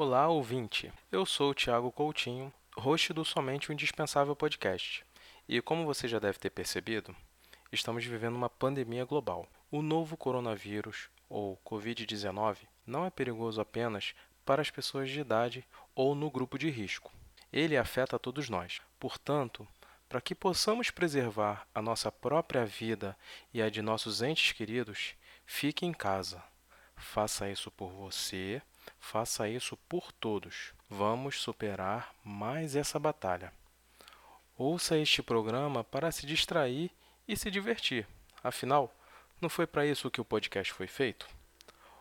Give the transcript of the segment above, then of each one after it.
Olá, ouvinte. Eu sou o Thiago Coutinho, host do Somente o Indispensável Podcast. E como você já deve ter percebido, estamos vivendo uma pandemia global. O novo coronavírus, ou Covid-19, não é perigoso apenas para as pessoas de idade ou no grupo de risco. Ele afeta a todos nós. Portanto, para que possamos preservar a nossa própria vida e a de nossos entes queridos, fique em casa. Faça isso por você Faça isso por todos. Vamos superar mais essa batalha. Ouça este programa para se distrair e se divertir. Afinal, não foi para isso que o podcast foi feito?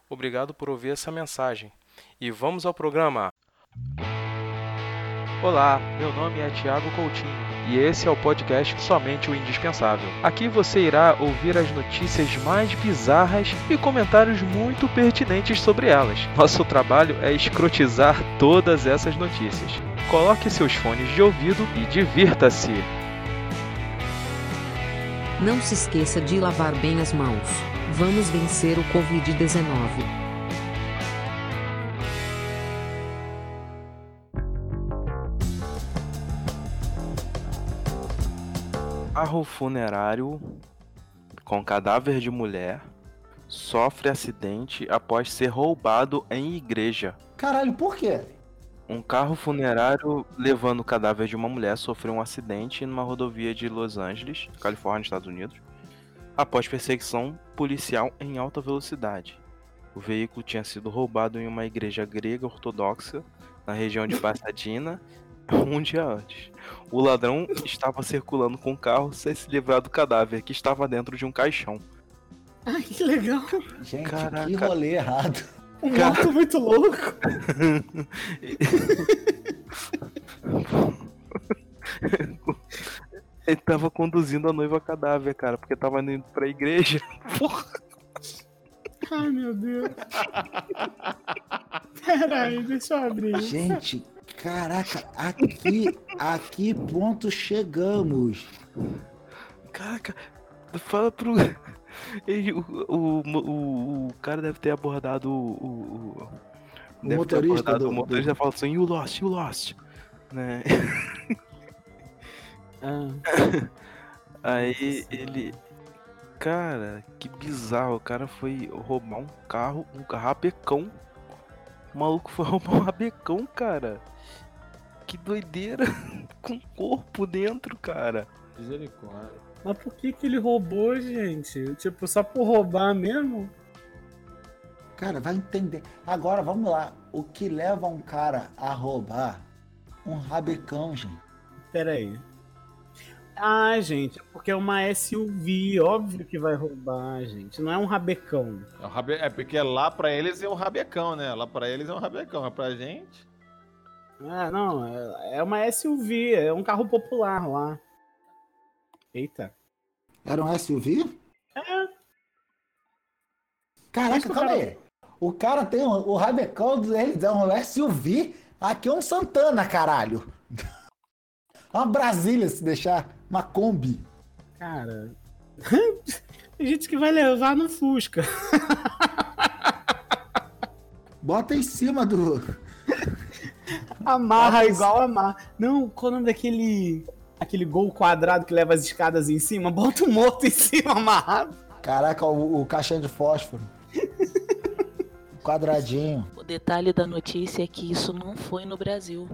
Obrigado por ouvir essa mensagem. E vamos ao programa! Olá, meu nome é Tiago Coutinho e esse é o podcast Somente o Indispensável. Aqui você irá ouvir as notícias mais bizarras e comentários muito pertinentes sobre elas. Nosso trabalho é escrotizar todas essas notícias. Coloque seus fones de ouvido e divirta-se! Não se esqueça de lavar bem as mãos. Vamos vencer o Covid-19. Carro funerário com cadáver de mulher sofre acidente após ser roubado em igreja. Caralho, por quê? Um carro funerário levando o cadáver de uma mulher sofreu um acidente numa rodovia de Los Angeles, Califórnia, Estados Unidos, após perseguição policial em alta velocidade. O veículo tinha sido roubado em uma igreja grega ortodoxa na região de Pasadena um dia antes. O ladrão estava circulando com o carro sem se livrar do cadáver, que estava dentro de um caixão. Ai, que legal. Gente, Caraca. que rolê errado. Um Car... moto muito louco. Ele tava conduzindo a noiva cadáver, cara, porque tava indo pra igreja. Porra. Ai, meu Deus. Peraí, deixa eu abrir. Gente, Caraca, aqui, aqui ponto chegamos. Caraca, fala pro. Ele, o, o, o, o, cara deve ter abordado o. O, o motorista. Do, o motorista do... fala assim: You lost, you lost. Né? Ah. Aí ele. Cara, que bizarro. O cara foi roubar um carro, um rabecão. O maluco foi roubar um rabecão, cara. Que doideira. Com corpo dentro, cara. Misericórdia. Mas por que que ele roubou, gente? Tipo, só por roubar mesmo? Cara, vai entender. Agora, vamos lá. O que leva um cara a roubar um rabecão, gente? Pera aí. Ah, gente, é porque é uma SUV, óbvio que vai roubar, gente. Não é um rabecão. É, um rabe... é porque lá para eles é um rabecão, né? Lá para eles é um rabecão, mas pra gente. Ah, não, é uma SUV, é um carro popular lá. Eita. Era um SUV? É. Caraca, calma cara... aí. O cara tem um, o Rabecão dele é um SUV. Aqui é um Santana, caralho. Uma Brasília, se deixar. Uma Kombi. Cara. Tem gente que vai levar no Fusca. Bota em cima do. Amarra igual amarra. Não, qual é o nome daquele. Aquele gol quadrado que leva as escadas em cima? Bota o morto em cima amarrado. Caraca, o, o caixão de fósforo. Quadradinho. O detalhe da notícia é que isso não foi no Brasil.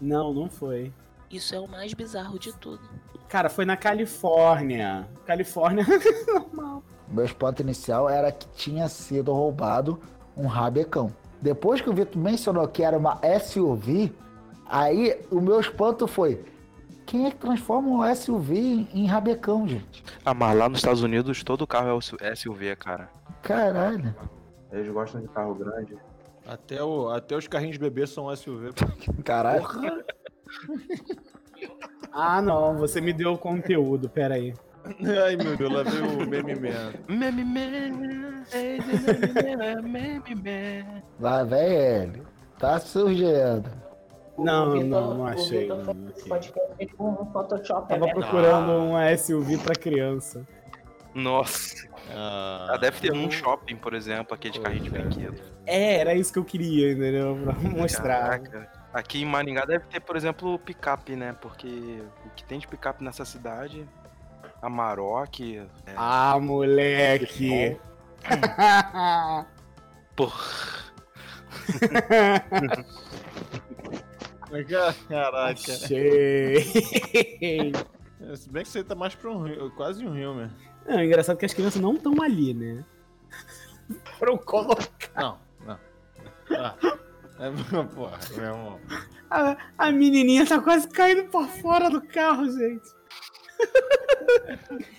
Não, não foi. Isso é o mais bizarro de tudo. Cara, foi na Califórnia. Califórnia, normal. Meu espanto inicial era que tinha sido roubado um rabecão. Depois que o Vitor mencionou que era uma SUV, aí o meu espanto foi: quem é que transforma um SUV em, em rabecão, gente? Ah, mas lá nos Estados Unidos todo carro é SUV, cara. Caralho. Eles gostam de carro grande. Até, o, até os carrinhos de bebê são SUV. Caralho. ah, não, você me deu o conteúdo, peraí. Ai, meu Deus, lá veio o meme man. Meme man. Meme man. Lá vem ele. Tá surgindo. Não, Vitor, não, não achei. Não, Tava procurando uma SUV pra criança. Nossa, Ah, ela deve ter um shopping, por exemplo, aquele carrinho de brinquedo. É, era isso que eu queria, entendeu? Pra mostrar. Caraca. Aqui em Maringá deve ter, por exemplo, picape, né? Porque o que tem de picape nessa cidade, Amarok, é, Ah, moleque! porra. Caraca. Achei! Se bem que você tá mais pra um rio, quase um rio, mesmo. Não, é engraçado que as crianças não estão ali, né? Foram colocar. Não, não. Ah, é, porra, meu irmão. A, a menininha tá quase caindo pra fora do carro, gente.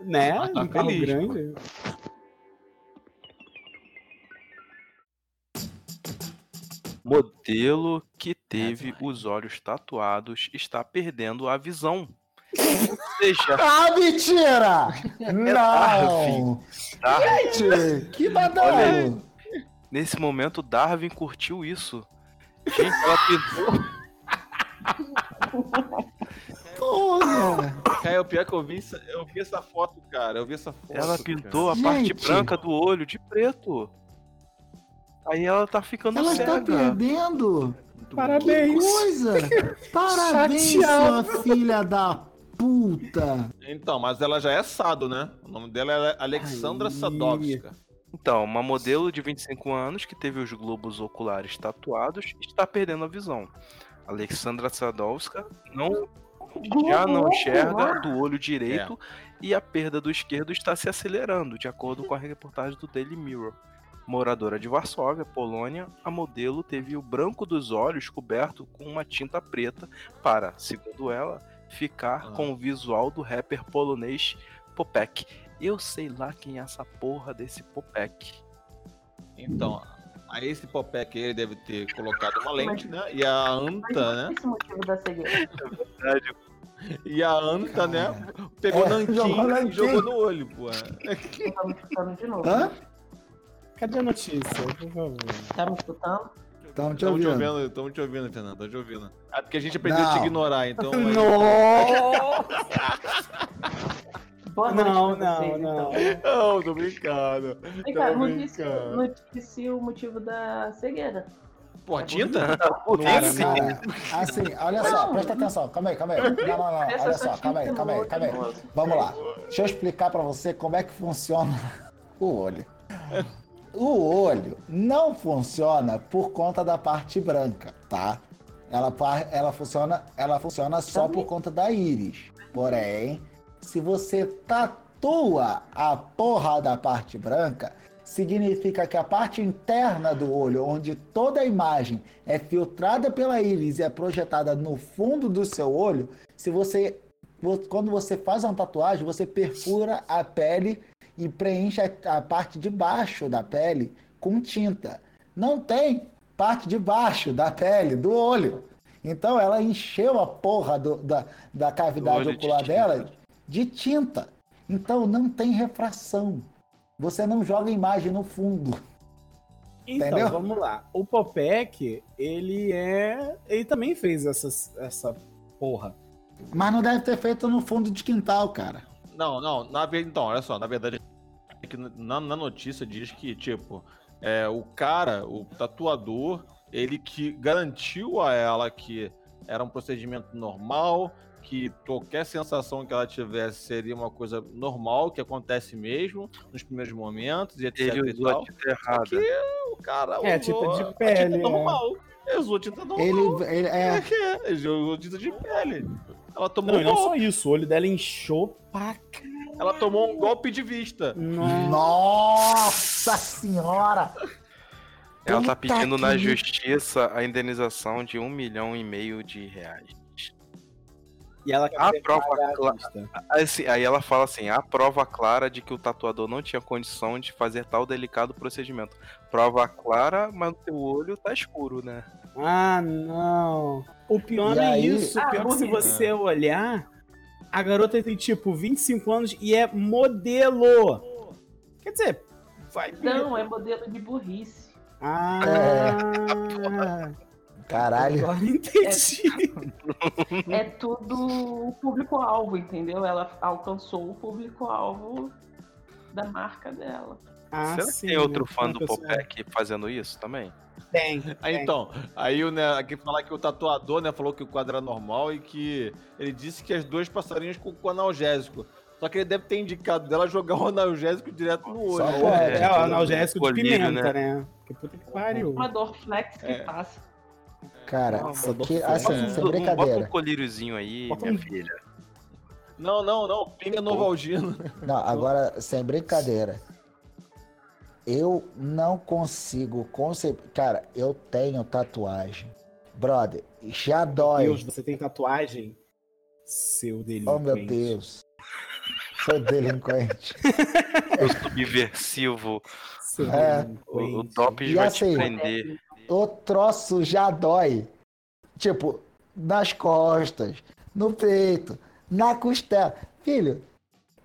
né? Tá Um carro feliz, grande. Modelo que teve os olhos tatuados está perdendo a visão. Ou seja, Ah, mentira! Não! Darwin. Darwin, Gente, que Olha badalo! Nesse momento, Darwin curtiu isso. Gente, ela pintou, Porra! Cara, o pior é que eu vi, essa- eu vi essa foto, cara. Eu vi essa foto. ela cara. pintou a parte Gente. branca do olho de preto. Aí ela tá ficando Ela está cega. perdendo! Que Parabéns! coisa! Parabéns, Chateado. sua filha da puta! Então, mas ela já é Sado, né? O nome dela é Alexandra Aí. Sadowska. Então, uma modelo de 25 anos que teve os globos oculares tatuados está perdendo a visão. Alexandra Sadowska não, já não enxerga do olho direito e a perda do esquerdo está se acelerando, de acordo com a reportagem do Daily Mirror. Moradora de Varsóvia, Polônia, a modelo teve o branco dos olhos coberto com uma tinta preta para, segundo ela, ficar Ah. com o visual do rapper polonês Popek. Eu sei lá quem é essa porra desse Popek. Então, aí esse Popek ele deve ter colocado uma lente, né? E a Anta, né? Esse motivo da cegueira. E a Anta, né? Pegou É, nanquim jogou e jogou no olho, pô. Tá me escutando de novo. Hã? Cadê a notícia, por favor? Tá me escutando? Estamos te Estamos te ouvindo. estamos te ouvindo, Fernando. Estamos te ouvindo. É porque a gente aprendeu a te ignorar, então. aí- Boa noite Não, vocês, não, então. Não, tô brincando. Vem cá, não não o motivo da cegueira. Porra, tinta? Cara, cara, assim, olha só, presta atenção, calma aí, calma aí. Não, não, não, olha só calma aí, calma aí, calma aí. Vamos lá. Deixa eu explicar pra você como é que funciona o olho. O olho não funciona por conta da parte branca, tá? Ela, ela, funciona, ela funciona só por conta da íris. Porém, se você tatua a porra da parte branca, significa que a parte interna do olho, onde toda a imagem é filtrada pela íris e é projetada no fundo do seu olho, se você vo- quando você faz uma tatuagem, você perfura a pele e preenche a, a parte de baixo da pele com tinta. Não tem parte de baixo da pele do olho. Então ela encheu a porra do- da, da cavidade de ocular tinta. dela de tinta. Então não tem refração. Você não joga imagem no fundo. Então, Entendeu? vamos lá. O Popek, ele é. Ele também fez essas, essa porra. Mas não deve ter feito no fundo de quintal, cara. Não, não, na verdade, então, olha só, na verdade, é que na, na notícia diz que, tipo, é, o cara, o tatuador, ele que garantiu a ela que era um procedimento normal, que qualquer sensação que ela tivesse seria uma coisa normal, que acontece mesmo nos primeiros momentos e etc Ele e usou a tal. tinta errada. que o cara É, usou tinta de a pele, é. normal. Ele usou tinta normal. Ele, ele é. É é, ele usou tinta de pele. Ela tomou, Não, um não golpe, só isso, o olho dela inchou pra ela tomou um golpe de vista. Nossa senhora! Ela tá Puta pedindo na que- justiça a indenização de um milhão e meio de reais. E ela A quer prova a clara-. Assim, aí ela fala assim: há prova clara de que o tatuador não tinha condição de fazer tal delicado procedimento. Prova clara, mas o teu olho tá escuro, né? Ah, não. O pior E é aí- isso. O Ah, pior é que se você olhar, a garota tem tipo 25 anos e é modelo. Quer dizer, vai. Não, é modelo de burrice. Ah, Caralho. Agora entendi. É tudo o público-alvo, entendeu? Ela alcançou o público-alvo da marca dela. Ah, Será que sim, tem outro né? fã do Popek fazendo isso também? Tem. Aí, tem. então, aí o né, aqui falar que o tatuador, né, falou que o quadro era normal e que ele disse que as duas passarinhas com, com analgésico. Só que ele deve ter indicado dela jogar o analgésico direto no olho. Só né? pode. É, o analgésico de pimenta, né? né? Que puta que pariu. Uma Dorflex que É. passa. Cara, isso aqui, assim, foda. sem Bota um brincadeira. colíriozinho aí, Bota minha um- filha. Não, não, não. Pinga Novalgino. Não, agora, sem brincadeira. Eu não consigo conceber. Cara, eu tenho tatuagem. Brother, já dói. Deus, você tem tatuagem? Seu delinquente. Oh, meu Deus. Sou delinquente. O subversivo, Seu É. o, o delinquente. Dopes E vai assim- te prender. O troço já dói. Tipo, nas costas, no peito, na costela. Filho,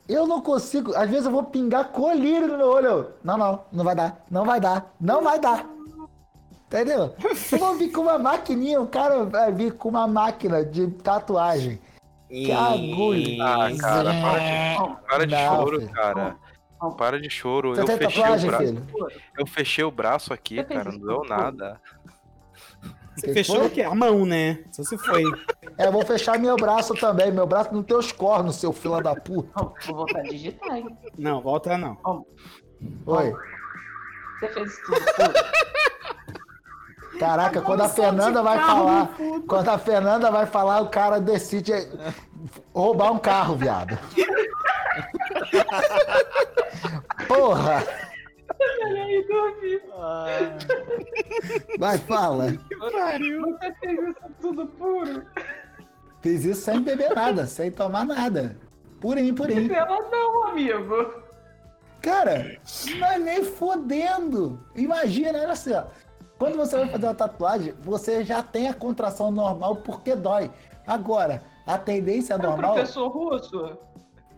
eu não consigo. Às vezes eu vou pingar colírio no meu olho. Não, não, não vai dar. Não vai dar. Não vai dar. Entendeu? Eu vou vir com uma maquininha, o cara vai vir com uma máquina de tatuagem. Que agulha. Ah, cara, para de, para de Não, choro, filho. cara. Para de choro. Você eu fechei o tatuagem, braço. filho? Eu fechei o braço aqui, Você cara, não deu nada. Você Que fechou foi? o quê? A mão, né? Só se foi. É, eu vou fechar meu braço também. Meu braço não tem os cornos, seu fila da puta. Não, vou voltar a digitar, hein? Não, volta não. Oi. Você fez tudo. tudo. Caraca, quando a Fernanda vai falar, quando a Fernanda vai falar, o cara decide roubar um carro, viado. Porra! Dorfi. Vai, fala. Você fez isso tudo puro. Fiz isso sem beber nada, sem tomar nada. Purinho, purinho. Ela não, amigo. Cara, mas nem fodendo. Imagina, olha assim, ó. Quando você vai fazer uma tatuagem, você já tem a contração normal porque dói. Agora, a tendência O normal. professor russo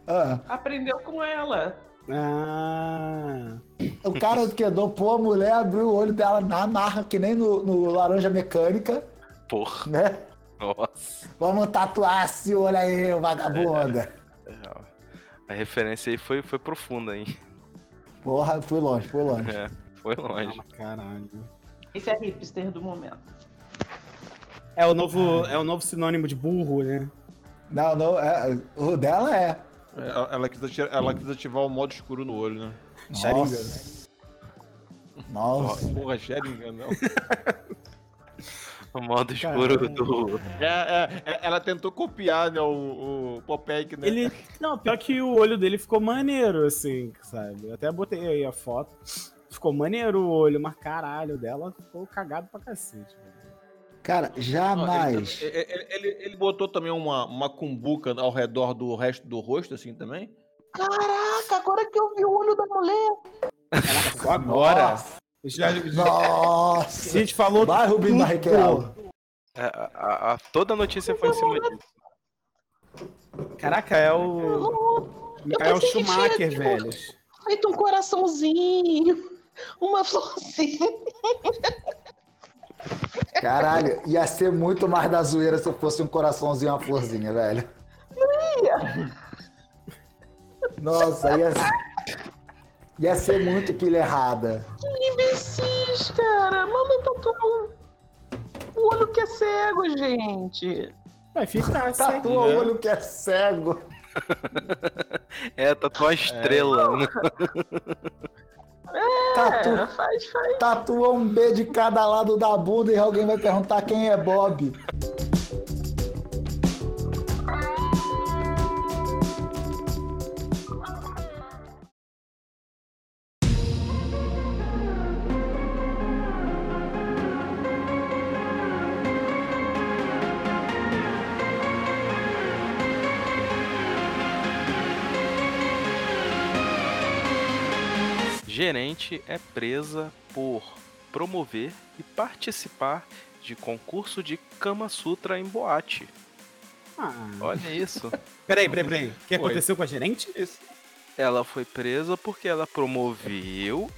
Ah, aprendeu com ela. Ah. o cara que dopou a mulher abriu o olho dela na marra, que nem no, no Laranja Mecânica, Porra, né? nossa. Vamos tatuar esse olho aí, vagabunda. A referência aí foi, foi profunda, hein? Porra, fui longe, fui longe. É, foi longe. Caralho. Esse é hipster do momento. É o novo, é o novo sinônimo de burro, né? Não, não, é, o dela é. É, Ela, ela quis ativar, ela quis ativar o modo escuro no olho, né? Sharingan. Nossa. Porra, Sharingan, não. O modo escuro Caralho. do. É, é, é, ela tentou copiar, né, o, o Popek, né? Ele. Não, pior que o olho dele ficou maneiro, assim, sabe? Eu até botei aí a foto. Ficou maneiro o olho, mas caralho, dela ficou cagado pra cacete. velho. Cara, Não, jamais. Ele, ele, ele- ele botou também uma, uma cumbuca ao redor do resto do rosto, assim, também? Caraca, agora que eu vi o olho da mulher. Caraca, agora. Nossa. Já- A Nossa. gente falou. Vai, Rubinho tudo. Barrichello. É, a- a- a- toda a notícia foi em cima disso. Caraca, é o. É o Schumacher, tipo, velho. Feito um coraçãozinho. Uma florzinha. Caralho, ia ser muito mais da zoeira se eu fosse um coraçãozinho e uma florzinha, velho. Nossa, ia ser... ia ser muito pilha errada. Imbecis, cara. Manda tatuar o olho que é cego, gente. Vai ficar Tatua ceguinho. o olho que é cego. É, tatuar a estrela. né? Tatua, É, faz, faz. tatua um B de cada lado da bunda e alguém vai perguntar quem é Bob. Gerente é presa por promover e participar de concurso de Kama Sutra em boate. Ah, Olha isso. peraí, peraí, peraí. O que Oi. aconteceu com a gerente? Ela foi presa porque ela promoveu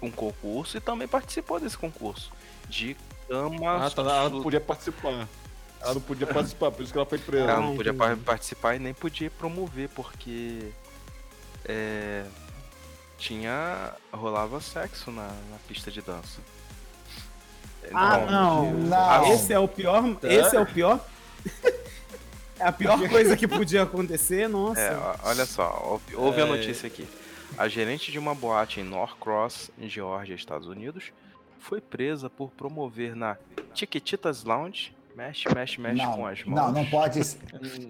um concurso e também participou desse concurso de Kama Ah, tá, ela não Sutra. podia participar. Ela não podia participar, por isso que ela foi presa. Ela Ah, não podia entendi. par- participar e nem podia promover, porque é, tinha. rolava sexo na, na pista de dança. Ah, Então, não. Não. Esse é o pior. Esse é o pior. É a pior coisa que podia acontecer, nossa. É, olha só, ouve, ouve a É. notícia aqui. A gerente de uma boate em Norcross, em Geórgia, Estados Unidos, foi presa por promover na Chiquititas Lounge, mexe, mexe, mexe Não, com as mãos. não, não pode ser.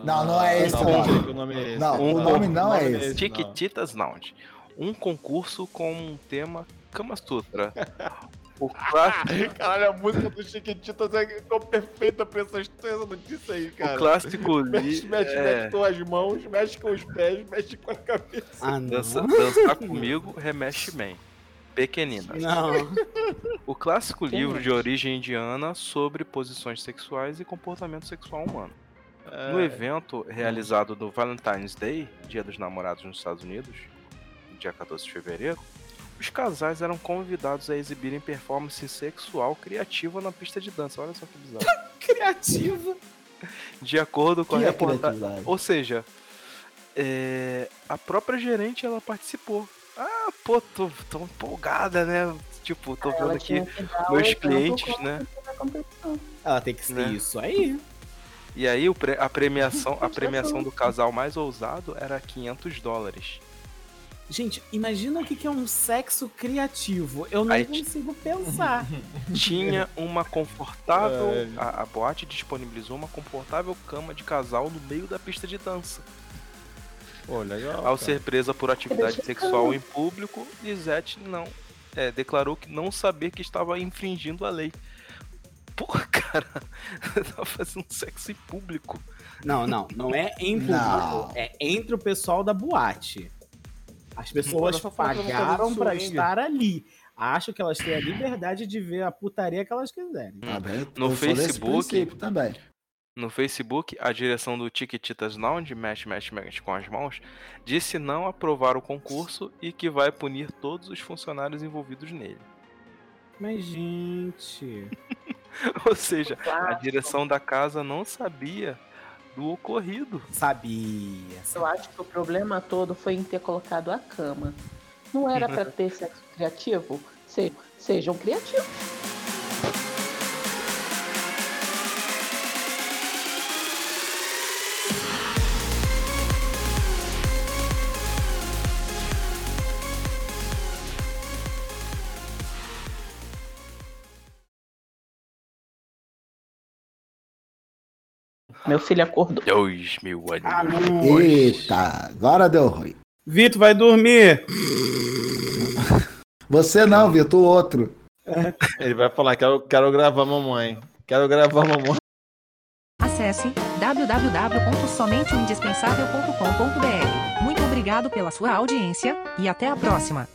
Não, não é esse o não, o nome é esse. Não, o nome não é esse. não. Chiquititas Lounge. Um concurso com um tema Kama Sutra. O clássico, Caralho, a música do Chiquititas é ficou perfeita pra essa essa notícia aí, o cara. clássico Mexe, li, mexe, é, mexe com as mãos, mexe com os pés, mexe com a cabeça. Ah, não. dança, dançar comigo, remexe bem. Pequenina. Não. O clássico Quem livro mexe? de origem indiana sobre posições sexuais e comportamento sexual humano. É. No evento realizado no Valentine's Day, Dia dos Namorados nos Estados Unidos, dia 14 de fevereiro, os casais eram convidados a exibirem performance sexual criativa na pista de dança. Olha só que bizarro. Criativa. De acordo com a Que é reportagem. Ou seja, é, a própria gerente ela participou. Ah, pô, tô, tô empolgada, né? Tipo, tô vendo Ela aqui meus clientes, né? Ela tem que ser Né? isso aí. E aí a premiação, a premiação do casal mais ousado era 500 dólares. Gente, imagina o que é um sexo criativo. Eu não Aí consigo pensar. Tinha uma confortável. É. A, a boate disponibilizou uma confortável cama de casal no meio da pista de dança. Pô, legal. Ao cara. ser presa por atividade sexual em público, Lisette não. é, declarou que não sabia que estava infringindo a lei. Porra, cara, tava fazendo sexo em público. Não, não, não é em público. Não. É entre o pessoal da boate. As pessoas pagaram swing. estar ali. Acho que elas têm a liberdade de ver a putaria que elas quiserem. Tá bem? No Facebook, também. No Facebook, a direção do Tiquititas Lounge, Mexe, Mexe, Mexe com as mãos, disse não aprovar o concurso e que vai punir todos os funcionários envolvidos nele. Mas, gente. Ou seja, a direção da casa não sabia do ocorrido. Sabia. Eu acho que o problema todo foi em ter colocado a cama. Não era pra ter sexo criativo? Se- sejam criativos. Meu filho acordou. Dois mil anos. Ah. Eita, agora deu ruim. Vitor, vai dormir. Você não, Vitor, o outro. Ele vai falar, quero, quero gravar mamãe. Quero gravar mamãe. Acesse www.somenteoindispensável.com.br. Muito obrigado pela sua audiência e até a próxima.